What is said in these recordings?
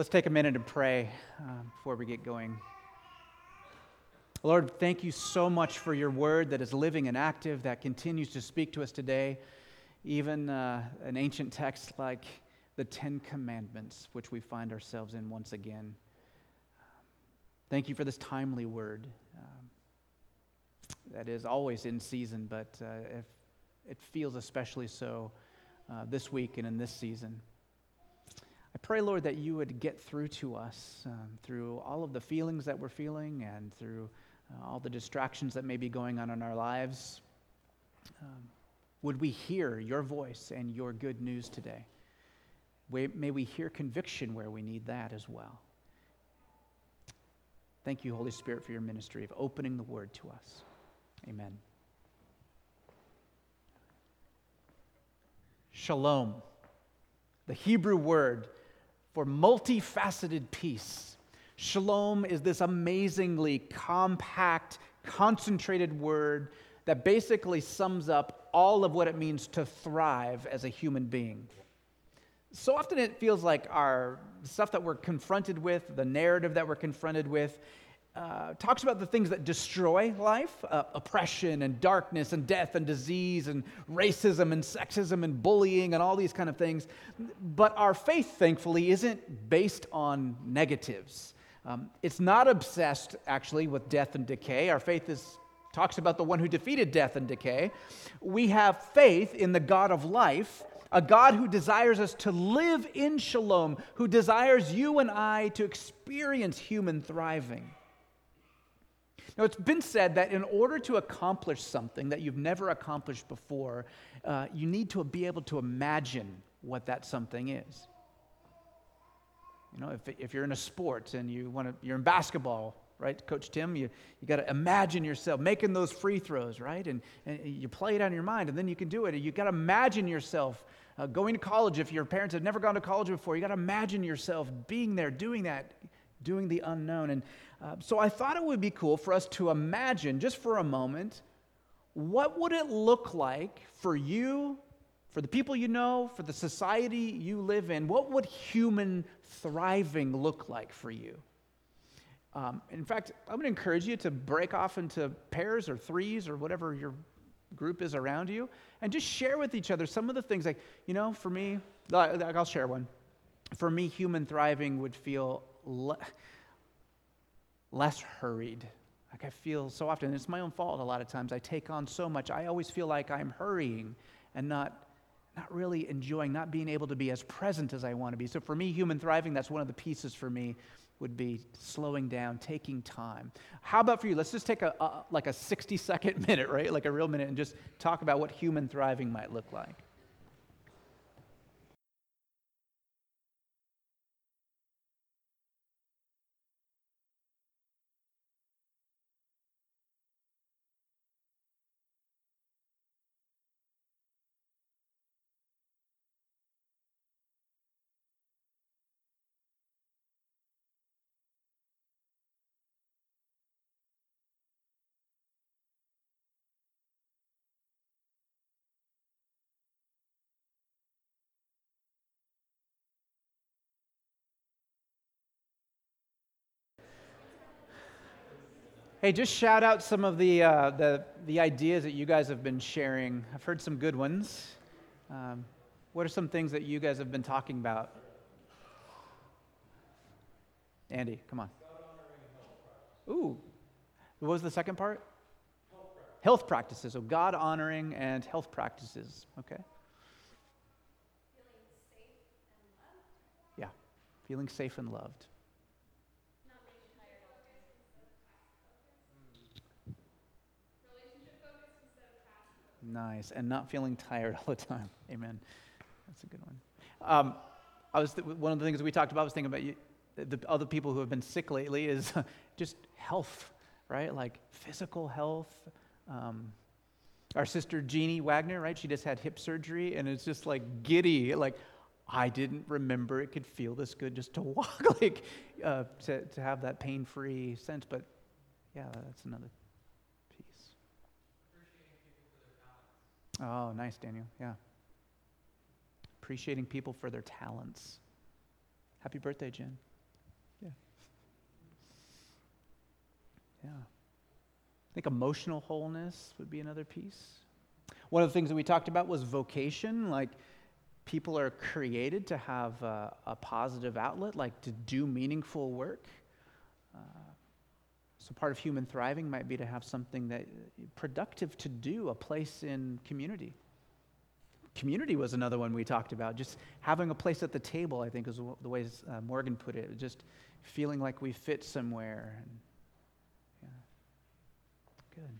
Let's take a minute and pray uh, before we get going. Lord, thank you so much for your word that is living and active, that continues to speak to us today. Even uh, an ancient text like the Ten Commandments, which we find ourselves in once again. Thank you for this timely word um, that is always in season, but uh, it feels especially so uh, this week and in this season. I pray, Lord, that you would get through to us um, through all of the feelings that we're feeling and through uh, all the distractions that may be going on in our lives. Um, would we hear your voice and your good news today? May we hear conviction where we need that as well. Thank you, Holy Spirit, for your ministry of opening the word to us. Amen. Shalom, the Hebrew word for multifaceted peace. Shalom is this amazingly compact, concentrated word that basically sums up all of what it means to thrive as a human being. So often it feels like our stuff that we're confronted with, the narrative that we're confronted with, uh, talks about the things that destroy life uh, oppression and darkness and death and disease and racism and sexism and bullying and all these kind of things. But our faith, thankfully, isn't based on negatives. Um, it's not obsessed, actually, with death and decay. Our faith is, talks about the one who defeated death and decay. We have faith in the God of life a God who desires us to live in shalom, who desires you and I to experience human thriving. Now, it's been said that in order to accomplish something that you've never accomplished before, uh, you need to be able to imagine what that something is. You know, if, if you're in a sport and you want to, you're in basketball, right, Coach Tim, you, you got to imagine yourself making those free throws, right? And, and you play it on your mind, and then you can do it. You got to imagine yourself uh, going to college. If your parents have never gone to college before, you got to imagine yourself being there, doing that, doing the unknown. And uh, so I thought it would be cool for us to imagine, just for a moment, what would it look like for you, for the people you know, for the society you live in? What would human thriving look like for you? Um, in fact, I'm going to encourage you to break off into pairs or threes or whatever your group is around you and just share with each other some of the things like, you know, for me, I'll share one. For me, human thriving would feel. Le- less hurried. Like I feel so often, it's my own fault a lot of times. I take on so much. I always feel like I'm hurrying and not, not really enjoying, not being able to be as present as I want to be. So for me, human thriving, that's one of the pieces for me would be slowing down, taking time. How about for you? Let's just take a, a like a 60 second minute, right? Like a real minute and just talk about what human thriving might look like. Hey, just shout out some of the, uh, the, the ideas that you guys have been sharing. I've heard some good ones. Um, what are some things that you guys have been talking about? Andy, come on. Ooh, what was the second part? Health practices. So God honoring and health practices. Okay. Feeling safe and loved. Yeah, feeling safe and loved. Nice. And not feeling tired all the time. Amen. That's a good one. Um, I was th- one of the things we talked about was thinking about you, the other people who have been sick lately is just health, right? Like physical health. Um, our sister Jeannie Wagner, right? She just had hip surgery, and it's just like giddy. Like I didn't remember it could feel this good just to walk, like uh, to to have that pain-free sense. But yeah, that's another Oh, nice, Daniel. Yeah. Appreciating people for their talents. Happy birthday, Jen. Yeah. Yeah. I think emotional wholeness would be another piece. One of the things that we talked about was vocation. Like, people are created to have a, a positive outlet, like to do meaningful work. So, part of human thriving might be to have something that productive to do, a place in community. Community was another one we talked about. Just having a place at the table, I think, is the way uh, Morgan put it. Just feeling like we fit somewhere. And, yeah. Good.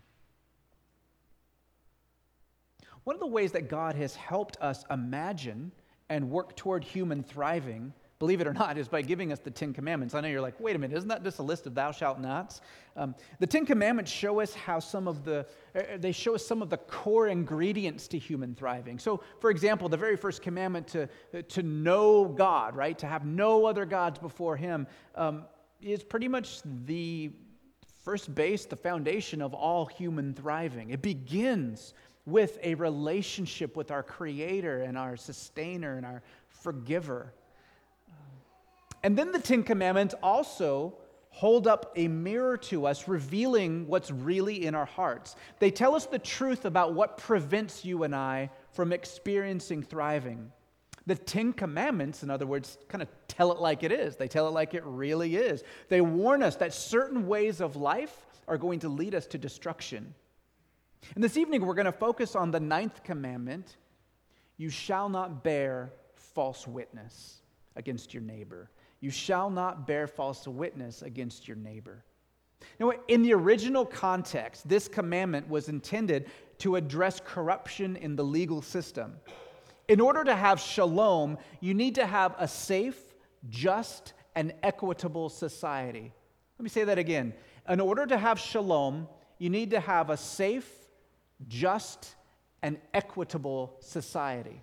One of the ways that God has helped us imagine and work toward human thriving, believe it or not, is by giving us the Ten Commandments. I know you're like, wait a minute, isn't that just a list of thou shalt nots? Um, the Ten Commandments show us how some of the, uh, they show us some of the core ingredients to human thriving. So, for example, the very first commandment to, to know God, right, to have no other gods before Him, um, is pretty much the first base, the foundation of all human thriving. It begins with a relationship with our Creator and our Sustainer and our Forgiver. And then the Ten Commandments also hold up a mirror to us, revealing what's really in our hearts. They tell us the truth about what prevents you and I from experiencing thriving. The Ten Commandments, in other words, kind of tell it like it is. They tell it like it really is. They warn us that certain ways of life are going to lead us to destruction. And this evening, we're going to focus on the ninth commandment you shall not bear false witness against your neighbor. You shall not bear false witness against your neighbor. Now, in the original context, this commandment was intended to address corruption in the legal system. In order to have shalom, you need to have a safe, just, and equitable society. Let me say that again. In order to have shalom, you need to have a safe, just, and equitable society.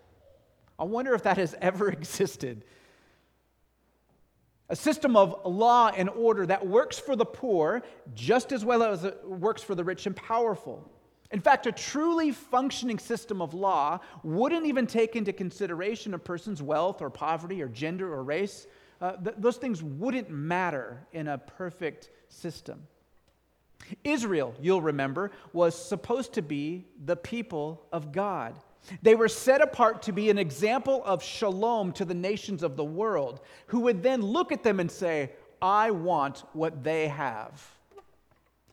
I wonder if that has ever existed. A system of law and order that works for the poor just as well as it works for the rich and powerful. In fact, a truly functioning system of law wouldn't even take into consideration a person's wealth or poverty or gender or race. Uh, th- those things wouldn't matter in a perfect system. Israel, you'll remember, was supposed to be the people of God. They were set apart to be an example of shalom to the nations of the world, who would then look at them and say, I want what they have.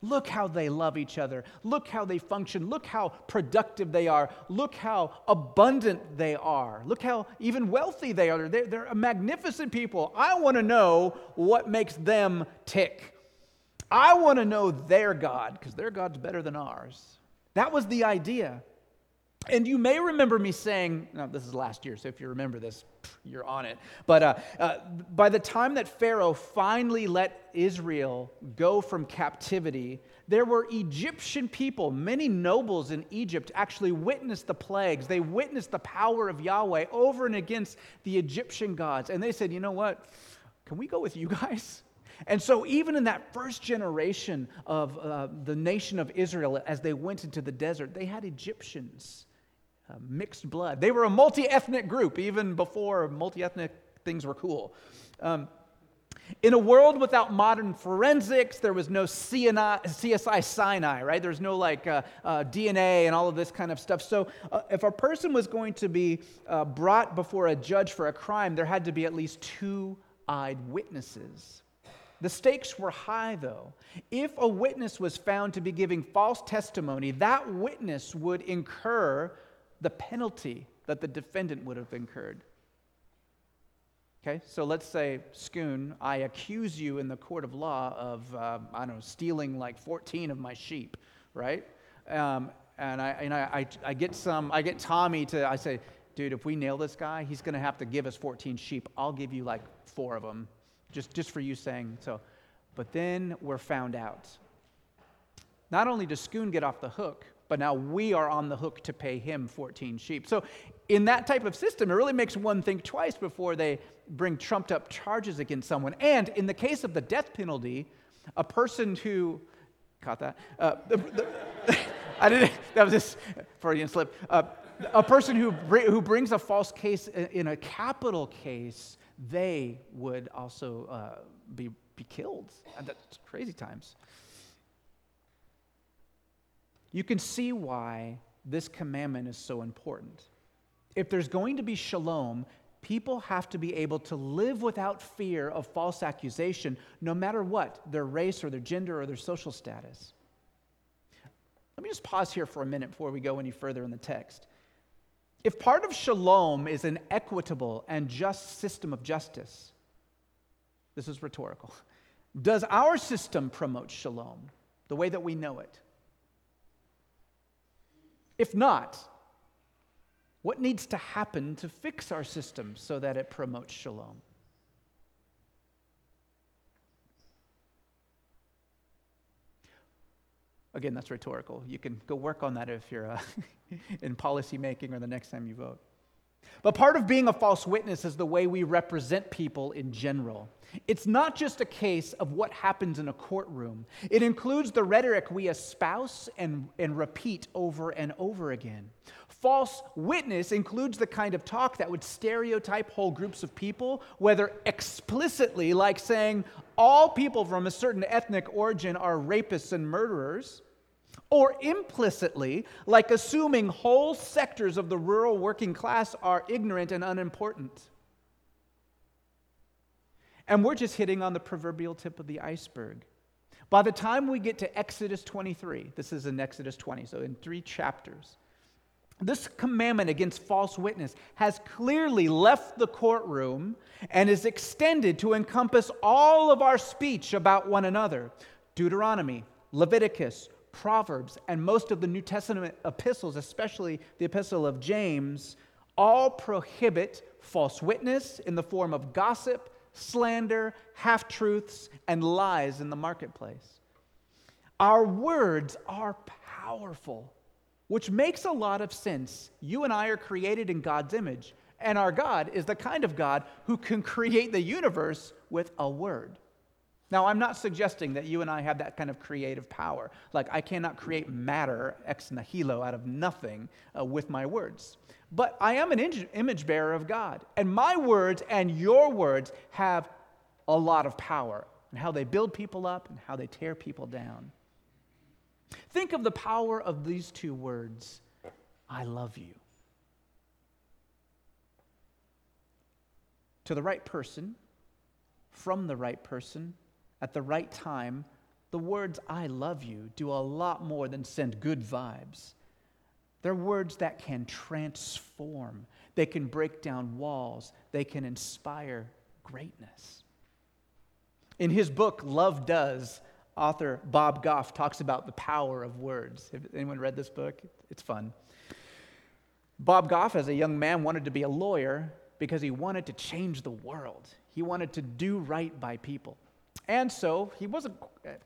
Look how they love each other. Look how they function. Look how productive they are. Look how abundant they are. Look how even wealthy they are. They're, they're a magnificent people. I want to know what makes them tick. I want to know their God because their God's better than ours. That was the idea. And you may remember me saying, no, this is last year, so if you remember this, you're on it. But uh, uh, by the time that Pharaoh finally let Israel go from captivity, there were Egyptian people, many nobles in Egypt actually witnessed the plagues. They witnessed the power of Yahweh over and against the Egyptian gods. And they said, you know what? Can we go with you guys? And so, even in that first generation of uh, the nation of Israel, as they went into the desert, they had Egyptians, uh, mixed blood. They were a multi ethnic group, even before multi ethnic things were cool. Um, in a world without modern forensics, there was no CSI Sinai, right? There's no like uh, uh, DNA and all of this kind of stuff. So, uh, if a person was going to be uh, brought before a judge for a crime, there had to be at least two eyed witnesses. The stakes were high, though. If a witness was found to be giving false testimony, that witness would incur the penalty that the defendant would have incurred. Okay, so let's say, Schoon, I accuse you in the court of law of, uh, I don't know, stealing like 14 of my sheep, right? Um, and I, and I, I, I, get some, I get Tommy to, I say, dude, if we nail this guy, he's going to have to give us 14 sheep. I'll give you like four of them just, just for you saying so. But then we're found out. Not only does Schoon get off the hook, but now we are on the hook to pay him 14 sheep. So, in that type of system, it really makes one think twice before they bring trumped up charges against someone. And in the case of the death penalty, a person who caught that, uh, the, the, I didn't, that was just Freudian slip. Uh, a person who, who brings a false case in a capital case they would also uh, be, be killed. That's crazy times. You can see why this commandment is so important. If there's going to be shalom, people have to be able to live without fear of false accusation, no matter what their race or their gender or their social status. Let me just pause here for a minute before we go any further in the text. If part of shalom is an equitable and just system of justice, this is rhetorical. Does our system promote shalom the way that we know it? If not, what needs to happen to fix our system so that it promotes shalom? Again, that's rhetorical. You can go work on that if you're uh, in policy making or the next time you vote. But part of being a false witness is the way we represent people in general. It's not just a case of what happens in a courtroom, it includes the rhetoric we espouse and, and repeat over and over again. False witness includes the kind of talk that would stereotype whole groups of people, whether explicitly, like saying all people from a certain ethnic origin are rapists and murderers, or implicitly, like assuming whole sectors of the rural working class are ignorant and unimportant. And we're just hitting on the proverbial tip of the iceberg. By the time we get to Exodus 23, this is in Exodus 20, so in three chapters, this commandment against false witness has clearly left the courtroom and is extended to encompass all of our speech about one another. Deuteronomy, Leviticus, Proverbs, and most of the New Testament epistles, especially the epistle of James, all prohibit false witness in the form of gossip, slander, half truths, and lies in the marketplace. Our words are powerful, which makes a lot of sense. You and I are created in God's image, and our God is the kind of God who can create the universe with a word. Now, I'm not suggesting that you and I have that kind of creative power. Like, I cannot create matter ex nihilo out of nothing uh, with my words. But I am an image bearer of God. And my words and your words have a lot of power in how they build people up and how they tear people down. Think of the power of these two words I love you. To the right person, from the right person, at the right time, the words I love you do a lot more than send good vibes. They're words that can transform, they can break down walls, they can inspire greatness. In his book, Love Does, author Bob Goff talks about the power of words. Have anyone read this book? It's fun. Bob Goff, as a young man, wanted to be a lawyer because he wanted to change the world. He wanted to do right by people. And so he wasn't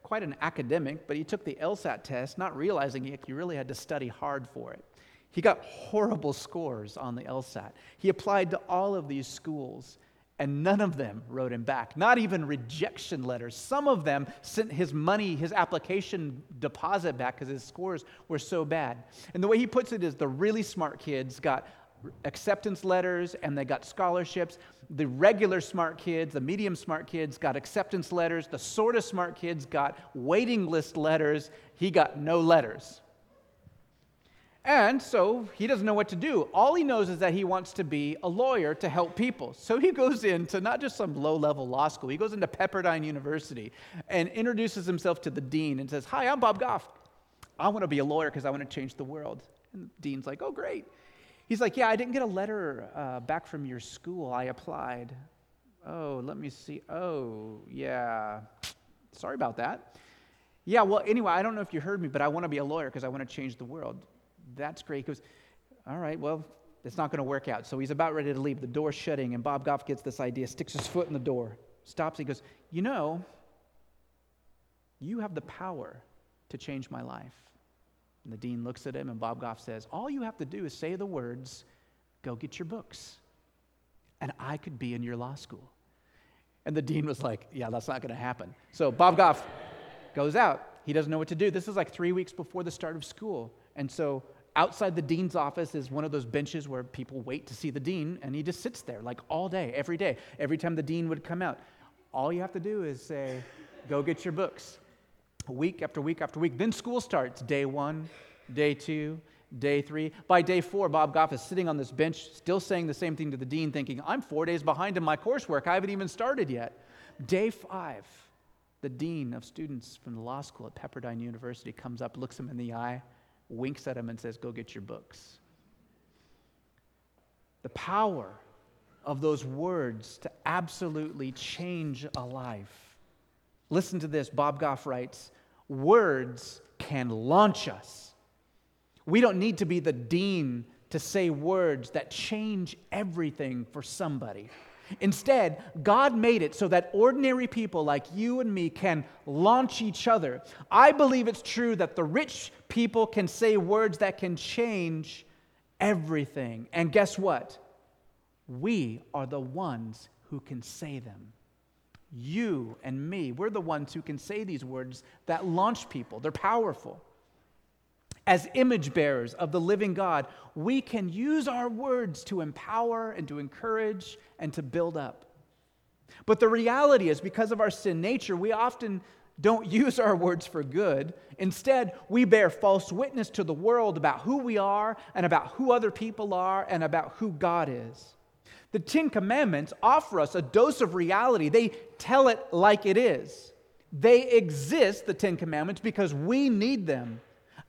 quite an academic, but he took the LSAT test, not realizing he really had to study hard for it. He got horrible scores on the LSAT. He applied to all of these schools, and none of them wrote him back, not even rejection letters. Some of them sent his money, his application deposit back because his scores were so bad. And the way he puts it is the really smart kids got acceptance letters and they got scholarships. The regular smart kids, the medium smart kids got acceptance letters. The sort of smart kids got waiting list letters. He got no letters. And so he doesn't know what to do. All he knows is that he wants to be a lawyer to help people. So he goes into not just some low level law school, he goes into Pepperdine University and introduces himself to the dean and says, Hi, I'm Bob Goff. I want to be a lawyer because I want to change the world. And the dean's like, Oh, great. He's like, Yeah, I didn't get a letter uh, back from your school. I applied. Oh, let me see. Oh, yeah. Sorry about that. Yeah, well, anyway, I don't know if you heard me, but I want to be a lawyer because I want to change the world. That's great. He goes, All right, well, it's not going to work out. So he's about ready to leave. The door's shutting, and Bob Goff gets this idea, sticks his foot in the door, stops. He goes, You know, you have the power to change my life. And the dean looks at him, and Bob Goff says, All you have to do is say the words, Go get your books, and I could be in your law school. And the dean was like, Yeah, that's not going to happen. So Bob Goff goes out. He doesn't know what to do. This is like three weeks before the start of school. And so Outside the dean's office is one of those benches where people wait to see the dean, and he just sits there like all day, every day, every time the dean would come out. All you have to do is say, Go get your books. Week after week after week. Then school starts day one, day two, day three. By day four, Bob Goff is sitting on this bench, still saying the same thing to the dean, thinking, I'm four days behind in my coursework. I haven't even started yet. Day five, the dean of students from the law school at Pepperdine University comes up, looks him in the eye, winks at him, and says, Go get your books. The power of those words to absolutely change a life. Listen to this Bob Goff writes, Words can launch us. We don't need to be the dean to say words that change everything for somebody. Instead, God made it so that ordinary people like you and me can launch each other. I believe it's true that the rich people can say words that can change everything. And guess what? We are the ones who can say them. You and me, we're the ones who can say these words that launch people. They're powerful as image bearers of the living God, we can use our words to empower and to encourage and to build up. But the reality is, because of our sin nature, we often don't use our words for good. Instead, we bear false witness to the world about who we are and about who other people are and about who God is. The Ten Commandments offer us a dose of reality, they tell it like it is. They exist, the Ten Commandments, because we need them.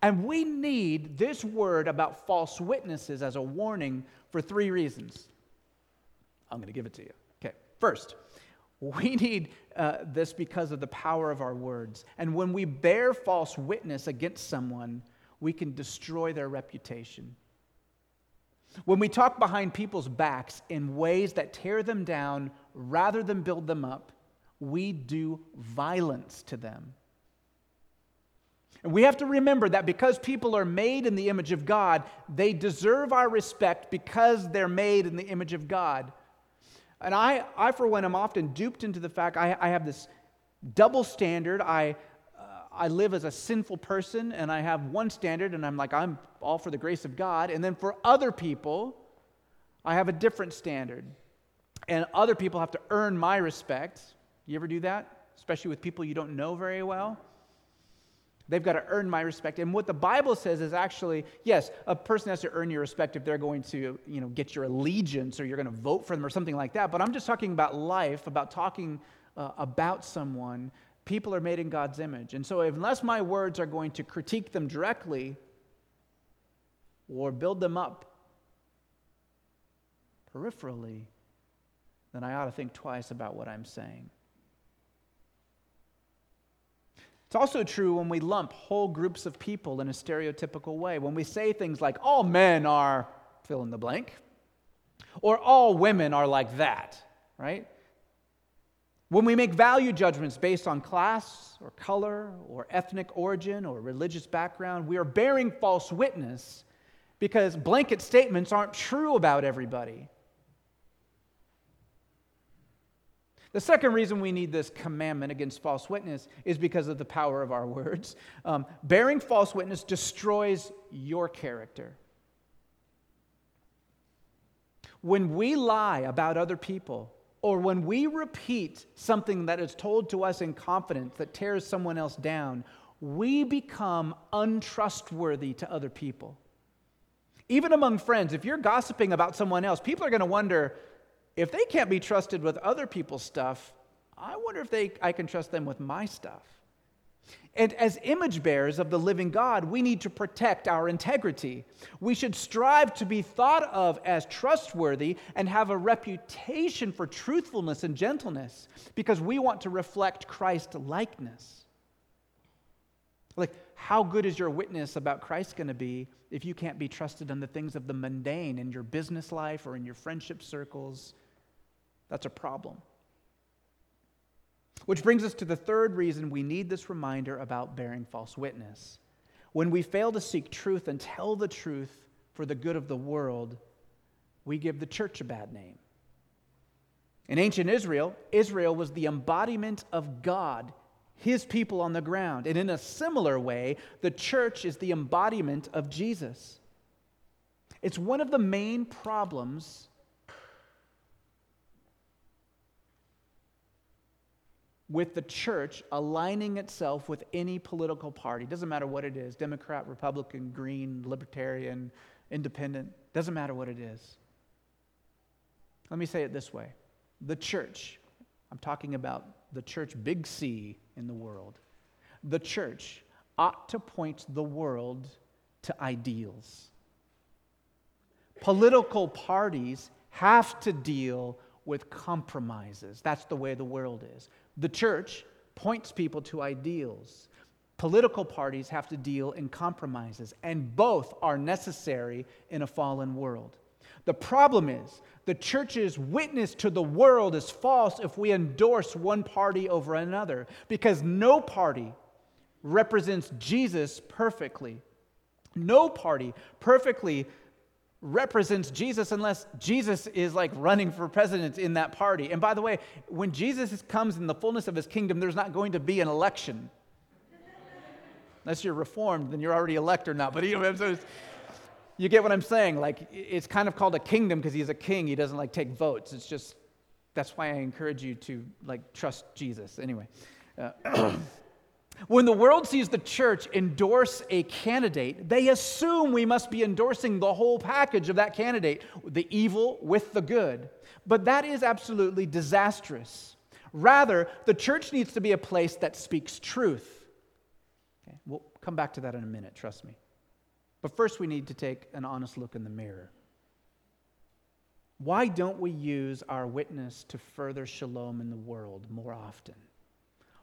And we need this word about false witnesses as a warning for three reasons. I'm going to give it to you. Okay, first, we need uh, this because of the power of our words. And when we bear false witness against someone, we can destroy their reputation. When we talk behind people's backs in ways that tear them down rather than build them up, we do violence to them. And we have to remember that because people are made in the image of God, they deserve our respect because they're made in the image of God. And I, I for one, am often duped into the fact I, I have this double standard. I, I live as a sinful person, and I have one standard, and I'm like, I'm all for the grace of God. And then for other people, I have a different standard. And other people have to earn my respect. You ever do that? Especially with people you don't know very well? They've got to earn my respect. And what the Bible says is actually, yes, a person has to earn your respect if they're going to, you know, get your allegiance or you're going to vote for them or something like that. But I'm just talking about life, about talking uh, about someone. People are made in God's image. And so unless my words are going to critique them directly or build them up peripherally, then I ought to think twice about what I'm saying. It's also true when we lump whole groups of people in a stereotypical way. When we say things like, all men are fill in the blank, or all women are like that, right? When we make value judgments based on class or color or ethnic origin or religious background, we are bearing false witness because blanket statements aren't true about everybody. The second reason we need this commandment against false witness is because of the power of our words. Um, bearing false witness destroys your character. When we lie about other people, or when we repeat something that is told to us in confidence that tears someone else down, we become untrustworthy to other people. Even among friends, if you're gossiping about someone else, people are going to wonder if they can't be trusted with other people's stuff, I wonder if they, I can trust them with my stuff. And as image bearers of the living God, we need to protect our integrity. We should strive to be thought of as trustworthy and have a reputation for truthfulness and gentleness because we want to reflect Christ likeness. Like, how good is your witness about Christ going to be if you can't be trusted on the things of the mundane in your business life or in your friendship circles that's a problem. Which brings us to the third reason we need this reminder about bearing false witness. When we fail to seek truth and tell the truth for the good of the world, we give the church a bad name. In ancient Israel, Israel was the embodiment of God, his people on the ground. And in a similar way, the church is the embodiment of Jesus. It's one of the main problems with the church aligning itself with any political party. Doesn't matter what it is Democrat, Republican, Green, Libertarian, Independent. Doesn't matter what it is. Let me say it this way the church, I'm talking about the church, big C in the world, the church ought to point the world to ideals. Political parties have to deal with compromises. That's the way the world is. The church points people to ideals. Political parties have to deal in compromises, and both are necessary in a fallen world. The problem is the church's witness to the world is false if we endorse one party over another, because no party represents Jesus perfectly. No party perfectly represents Jesus unless Jesus is like running for president in that party. And by the way, when Jesus comes in the fullness of his kingdom, there's not going to be an election. Unless you're reformed, then you're already elect or not. But you know, you get what I'm saying? Like it's kind of called a kingdom because he's a king. He doesn't like take votes. It's just that's why I encourage you to like trust Jesus. Anyway. Uh, When the world sees the church endorse a candidate, they assume we must be endorsing the whole package of that candidate, the evil with the good. But that is absolutely disastrous. Rather, the church needs to be a place that speaks truth. Okay, we'll come back to that in a minute, trust me. But first, we need to take an honest look in the mirror. Why don't we use our witness to further shalom in the world more often?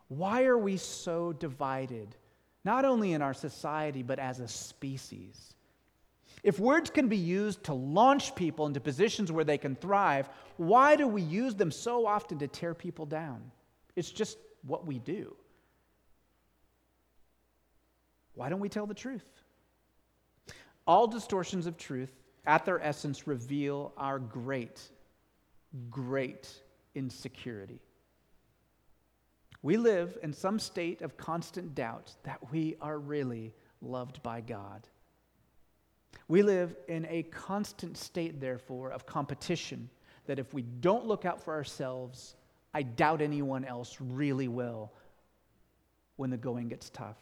Why are we so divided, not only in our society, but as a species? If words can be used to launch people into positions where they can thrive, why do we use them so often to tear people down? It's just what we do. Why don't we tell the truth? All distortions of truth, at their essence, reveal our great, great insecurity. We live in some state of constant doubt that we are really loved by God. We live in a constant state, therefore, of competition that if we don't look out for ourselves, I doubt anyone else really will when the going gets tough.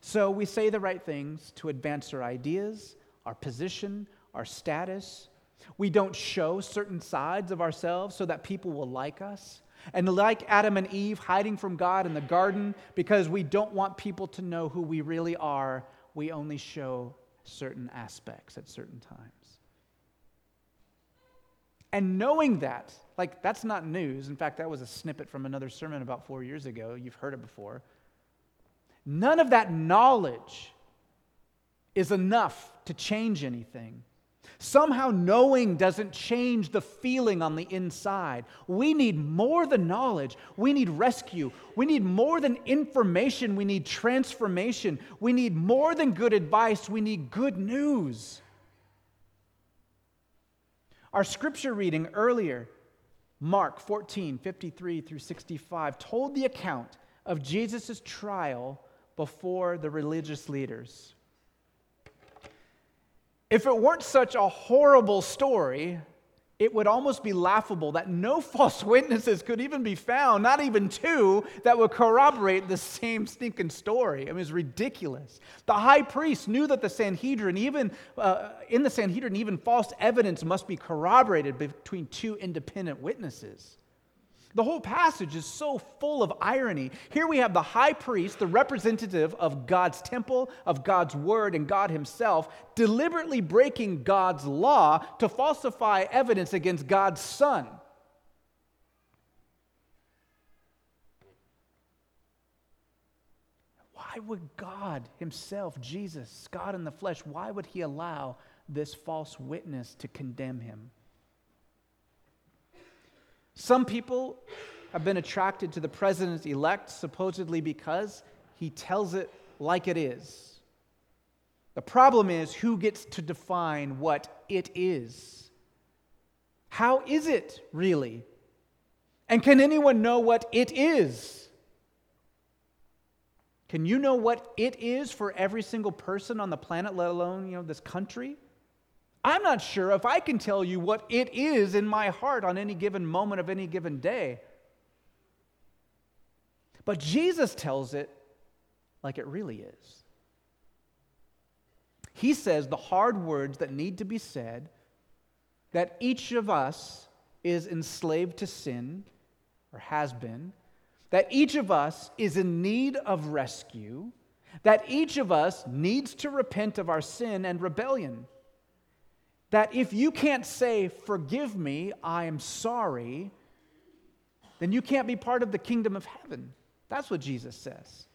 So we say the right things to advance our ideas, our position, our status, we don't show certain sides of ourselves so that people will like us. And like Adam and Eve hiding from God in the garden because we don't want people to know who we really are, we only show certain aspects at certain times. And knowing that, like, that's not news. In fact, that was a snippet from another sermon about four years ago. You've heard it before. None of that knowledge is enough to change anything. Somehow knowing doesn't change the feeling on the inside. We need more than knowledge. We need rescue. We need more than information. We need transformation. We need more than good advice. We need good news. Our scripture reading earlier, Mark 14, 53 through 65, told the account of Jesus' trial before the religious leaders. If it weren't such a horrible story, it would almost be laughable that no false witnesses could even be found, not even two, that would corroborate the same stinking story. I mean, it's ridiculous. The high priest knew that the Sanhedrin, even uh, in the Sanhedrin, even false evidence must be corroborated between two independent witnesses. The whole passage is so full of irony. Here we have the high priest, the representative of God's temple, of God's word, and God himself, deliberately breaking God's law to falsify evidence against God's son. Why would God himself, Jesus, God in the flesh, why would he allow this false witness to condemn him? Some people have been attracted to the president elect supposedly because he tells it like it is. The problem is who gets to define what it is? How is it really? And can anyone know what it is? Can you know what it is for every single person on the planet, let alone, you know, this country? I'm not sure if I can tell you what it is in my heart on any given moment of any given day. But Jesus tells it like it really is. He says the hard words that need to be said, that each of us is enslaved to sin or has been, that each of us is in need of rescue, that each of us needs to repent of our sin and rebellion. That if you can't say, Forgive me, I am sorry, then you can't be part of the kingdom of heaven. That's what Jesus says.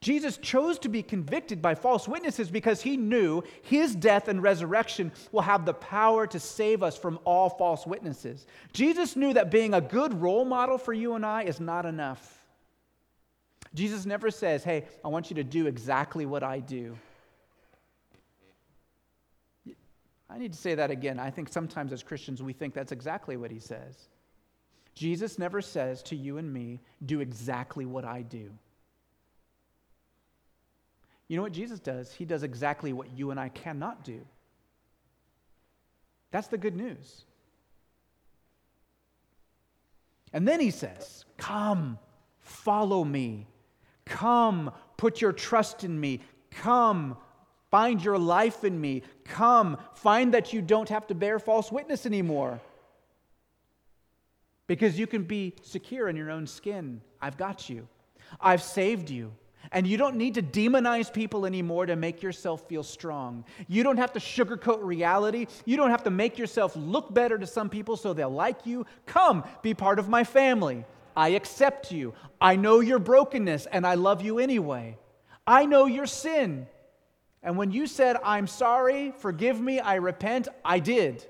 Jesus chose to be convicted by false witnesses because he knew his death and resurrection will have the power to save us from all false witnesses. Jesus knew that being a good role model for you and I is not enough. Jesus never says, Hey, I want you to do exactly what I do. I need to say that again. I think sometimes as Christians we think that's exactly what he says. Jesus never says to you and me, Do exactly what I do. You know what Jesus does? He does exactly what you and I cannot do. That's the good news. And then he says, Come, follow me. Come, put your trust in me. Come, find your life in me. Come, find that you don't have to bear false witness anymore. Because you can be secure in your own skin. I've got you, I've saved you. And you don't need to demonize people anymore to make yourself feel strong. You don't have to sugarcoat reality. You don't have to make yourself look better to some people so they'll like you. Come, be part of my family. I accept you. I know your brokenness and I love you anyway. I know your sin. And when you said, I'm sorry, forgive me, I repent, I did.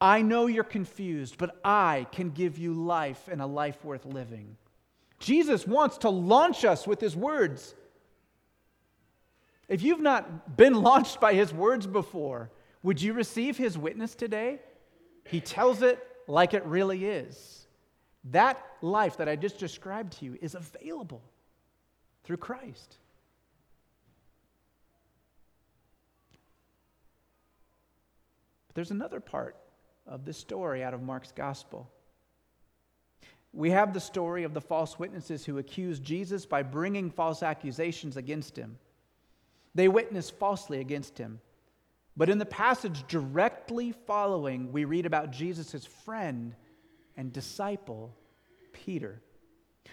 I know you're confused, but I can give you life and a life worth living. Jesus wants to launch us with his words. If you've not been launched by his words before, would you receive his witness today? He tells it like it really is. That life that I just described to you is available through Christ. But there's another part of this story out of Mark's gospel. We have the story of the false witnesses who accused Jesus by bringing false accusations against him. They witnessed falsely against him. But in the passage directly following, we read about Jesus' friend and disciple, Peter.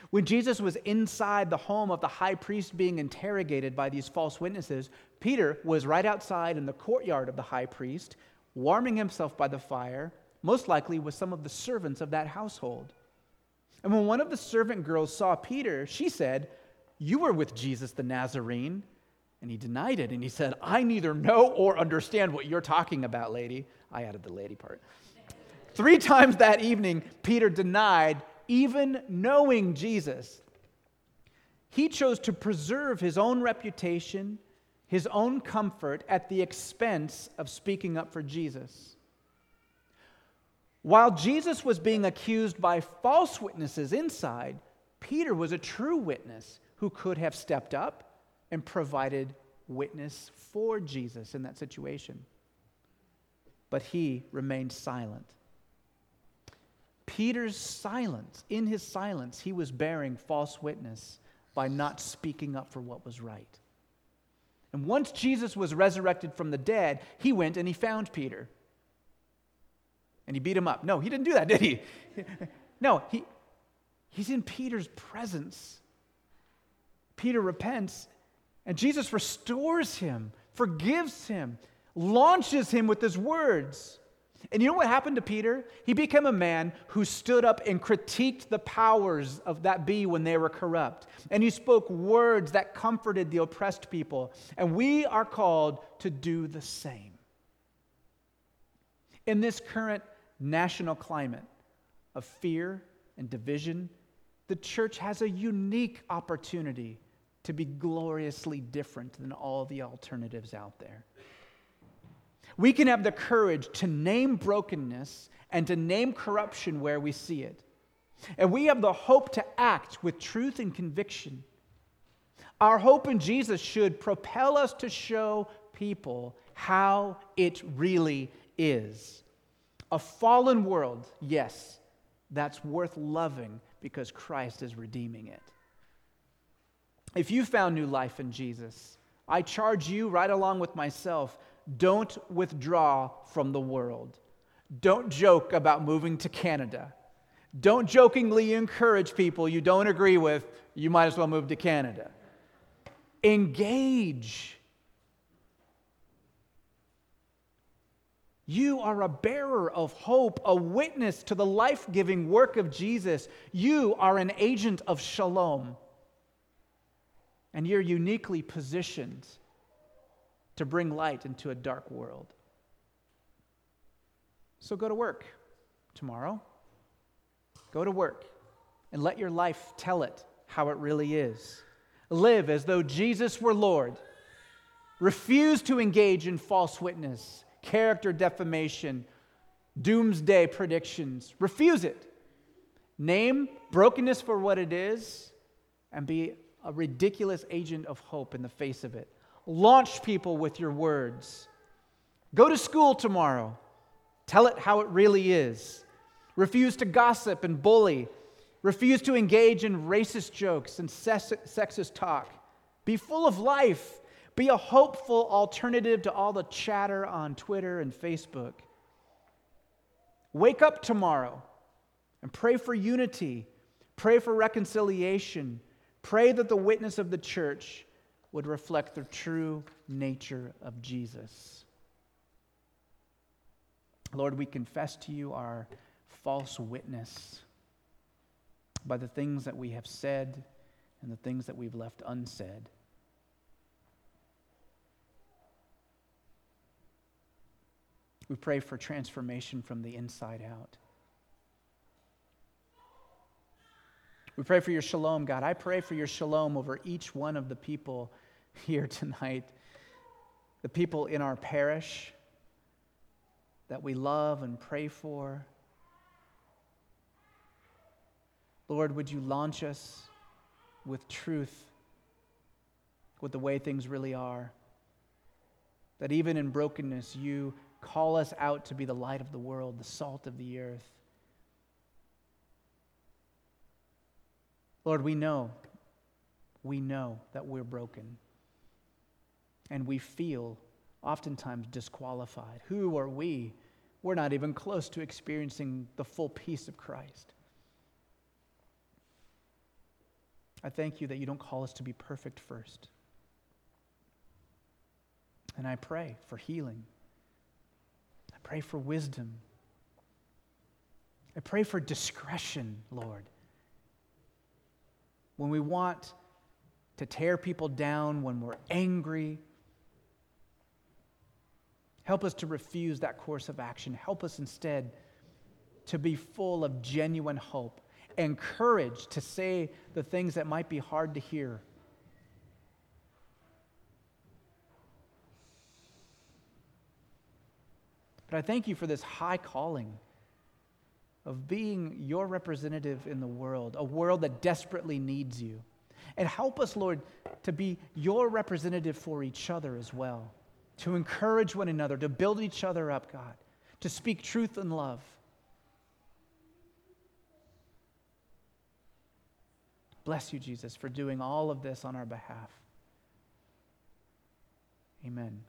When Jesus was inside the home of the high priest being interrogated by these false witnesses, Peter was right outside in the courtyard of the high priest, warming himself by the fire, most likely with some of the servants of that household. And when one of the servant girls saw Peter, she said, You were with Jesus the Nazarene. And he denied it. And he said, I neither know or understand what you're talking about, lady. I added the lady part. Three times that evening, Peter denied even knowing Jesus. He chose to preserve his own reputation, his own comfort at the expense of speaking up for Jesus. While Jesus was being accused by false witnesses inside, Peter was a true witness who could have stepped up and provided witness for Jesus in that situation. But he remained silent. Peter's silence, in his silence, he was bearing false witness by not speaking up for what was right. And once Jesus was resurrected from the dead, he went and he found Peter and he beat him up. No, he didn't do that, did he? no, he, he's in Peter's presence. Peter repents, and Jesus restores him, forgives him, launches him with his words. And you know what happened to Peter? He became a man who stood up and critiqued the powers of that be when they were corrupt. And he spoke words that comforted the oppressed people. And we are called to do the same. In this current national climate of fear and division, the church has a unique opportunity to be gloriously different than all the alternatives out there. We can have the courage to name brokenness and to name corruption where we see it. And we have the hope to act with truth and conviction. Our hope in Jesus should propel us to show people how it really is. A fallen world, yes, that's worth loving because Christ is redeeming it. If you found new life in Jesus, I charge you, right along with myself, don't withdraw from the world. Don't joke about moving to Canada. Don't jokingly encourage people you don't agree with, you might as well move to Canada. Engage. You are a bearer of hope, a witness to the life giving work of Jesus. You are an agent of shalom. And you're uniquely positioned to bring light into a dark world. So go to work tomorrow. Go to work and let your life tell it how it really is. Live as though Jesus were Lord. Refuse to engage in false witness, character defamation, doomsday predictions. Refuse it. Name brokenness for what it is and be a ridiculous agent of hope in the face of it. Launch people with your words. Go to school tomorrow. Tell it how it really is. Refuse to gossip and bully. Refuse to engage in racist jokes and sexist talk. Be full of life. Be a hopeful alternative to all the chatter on Twitter and Facebook. Wake up tomorrow and pray for unity. Pray for reconciliation. Pray that the witness of the church would reflect the true nature of Jesus. Lord, we confess to you our false witness by the things that we have said and the things that we've left unsaid. We pray for transformation from the inside out. We pray for your shalom, God. I pray for your shalom over each one of the people here tonight, the people in our parish that we love and pray for. Lord, would you launch us with truth, with the way things really are? That even in brokenness, you call us out to be the light of the world, the salt of the earth. Lord, we know, we know that we're broken. And we feel oftentimes disqualified. Who are we? We're not even close to experiencing the full peace of Christ. I thank you that you don't call us to be perfect first. And I pray for healing. I pray for wisdom. I pray for discretion, Lord. When we want to tear people down, when we're angry, help us to refuse that course of action. Help us instead to be full of genuine hope and courage to say the things that might be hard to hear. But I thank you for this high calling of being your representative in the world, a world that desperately needs you. And help us, Lord, to be your representative for each other as well, to encourage one another, to build each other up, God, to speak truth and love. Bless you, Jesus, for doing all of this on our behalf. Amen.